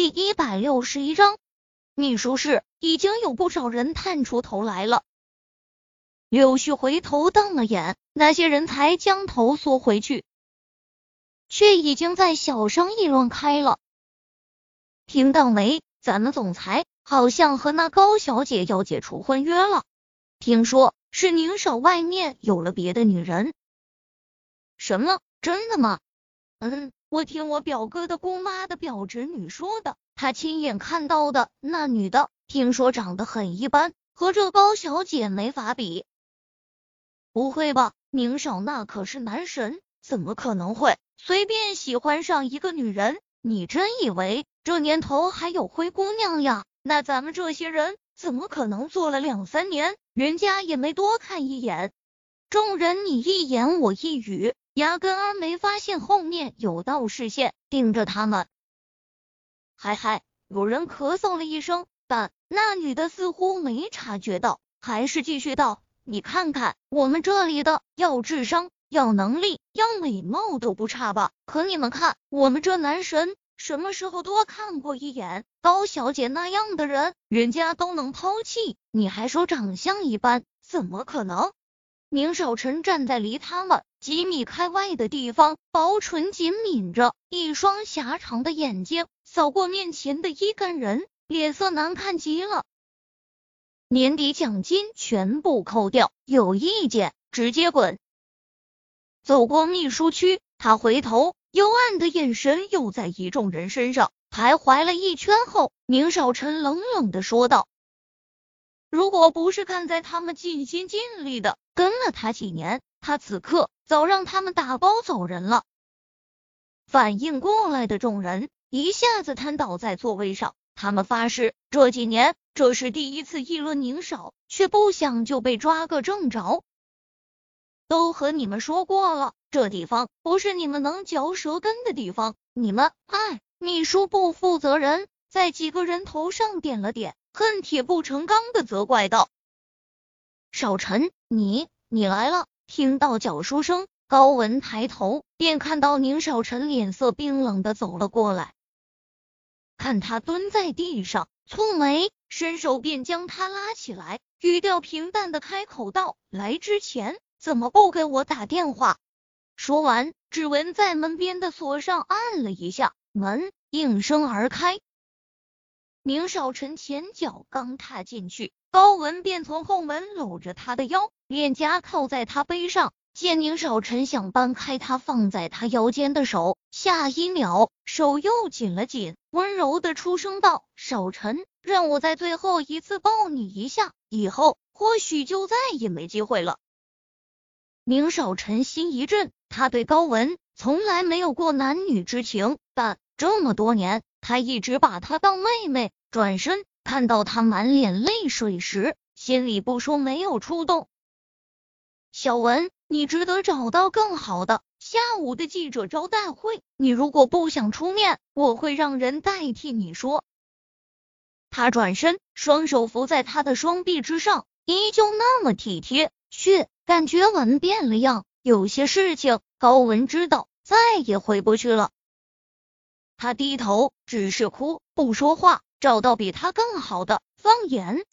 第一百六十一章，秘书室已经有不少人探出头来了。柳絮回头瞪了眼，那些人才将头缩回去，却已经在小声议论开了。听到没？咱们总裁好像和那高小姐要解除婚约了，听说是宁少外面有了别的女人。什么？真的吗？嗯。我听我表哥的姑妈的表侄女说的，她亲眼看到的那女的，听说长得很一般，和这高小姐没法比。不会吧，宁少那可是男神，怎么可能会随便喜欢上一个女人？你真以为这年头还有灰姑娘呀？那咱们这些人怎么可能做了两三年，人家也没多看一眼？众人你一言我一语。压根儿没发现后面有道视线盯着他们。嗨嗨，有人咳嗽了一声，但那女的似乎没察觉到，还是继续道：“你看看我们这里的，要智商、要能力、要美貌都不差吧？可你们看我们这男神，什么时候多看过一眼高小姐那样的人，人家都能抛弃，你还说长相一般，怎么可能？”宁少臣站在离他们几米开外的地方，薄唇紧抿着，一双狭长的眼睛扫过面前的一干人，脸色难看极了。年底奖金全部扣掉，有意见直接滚！走过秘书区，他回头，幽暗的眼神又在一众人身上徘徊了一圈后，宁少臣冷冷的说道。如果不是看在他们尽心尽力的跟了他几年，他此刻早让他们打包走人了。反应过来的众人一下子瘫倒在座位上，他们发誓这几年这是第一次议论宁少，却不想就被抓个正着。都和你们说过了，这地方不是你们能嚼舌根的地方。你们，哎，秘书不负责人，在几个人头上点了点。恨铁不成钢的责怪道：“少臣，你你来了！”听到脚书声，高文抬头便看到宁少臣脸色冰冷的走了过来，看他蹲在地上，蹙眉，伸手便将他拉起来，语调平淡的开口道：“来之前怎么不给我打电话？”说完，指纹在门边的锁上按了一下，门应声而开。宁少臣前脚刚踏进去，高文便从后门搂着他的腰，脸颊靠在他背上。见宁少臣想搬开他放在他腰间的手，下一秒手又紧了紧，温柔的出声道：“少臣，让我在最后一次抱你一下，以后或许就再也没机会了。”宁少臣心一震，他对高文从来没有过男女之情，但这么多年。他一直把她当妹妹，转身看到她满脸泪水时，心里不说没有触动。小文，你值得找到更好的。下午的记者招待会，你如果不想出面，我会让人代替你说。他转身，双手扶在他的双臂之上，依旧那么体贴，却感觉文变了样。有些事情高文知道，再也回不去了。他低头，只是哭，不说话。找到比他更好的，放眼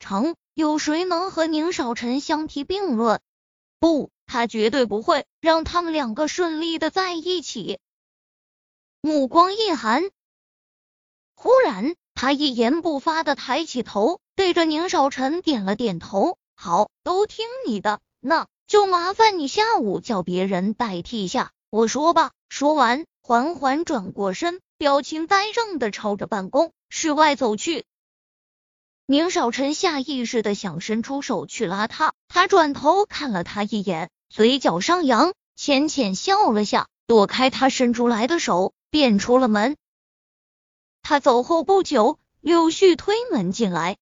成，有谁能和宁少臣相提并论？不，他绝对不会让他们两个顺利的在一起。目光一寒，忽然，他一言不发的抬起头，对着宁少臣点了点头。好，都听你的，那就麻烦你下午叫别人代替一下。我说吧。说完。缓缓转过身，表情呆怔的朝着办公室外走去。宁少臣下意识的想伸出手去拉他，他转头看了他一眼，嘴角上扬，浅浅笑了下，躲开他伸出来的手，便出了门。他走后不久，柳絮推门进来，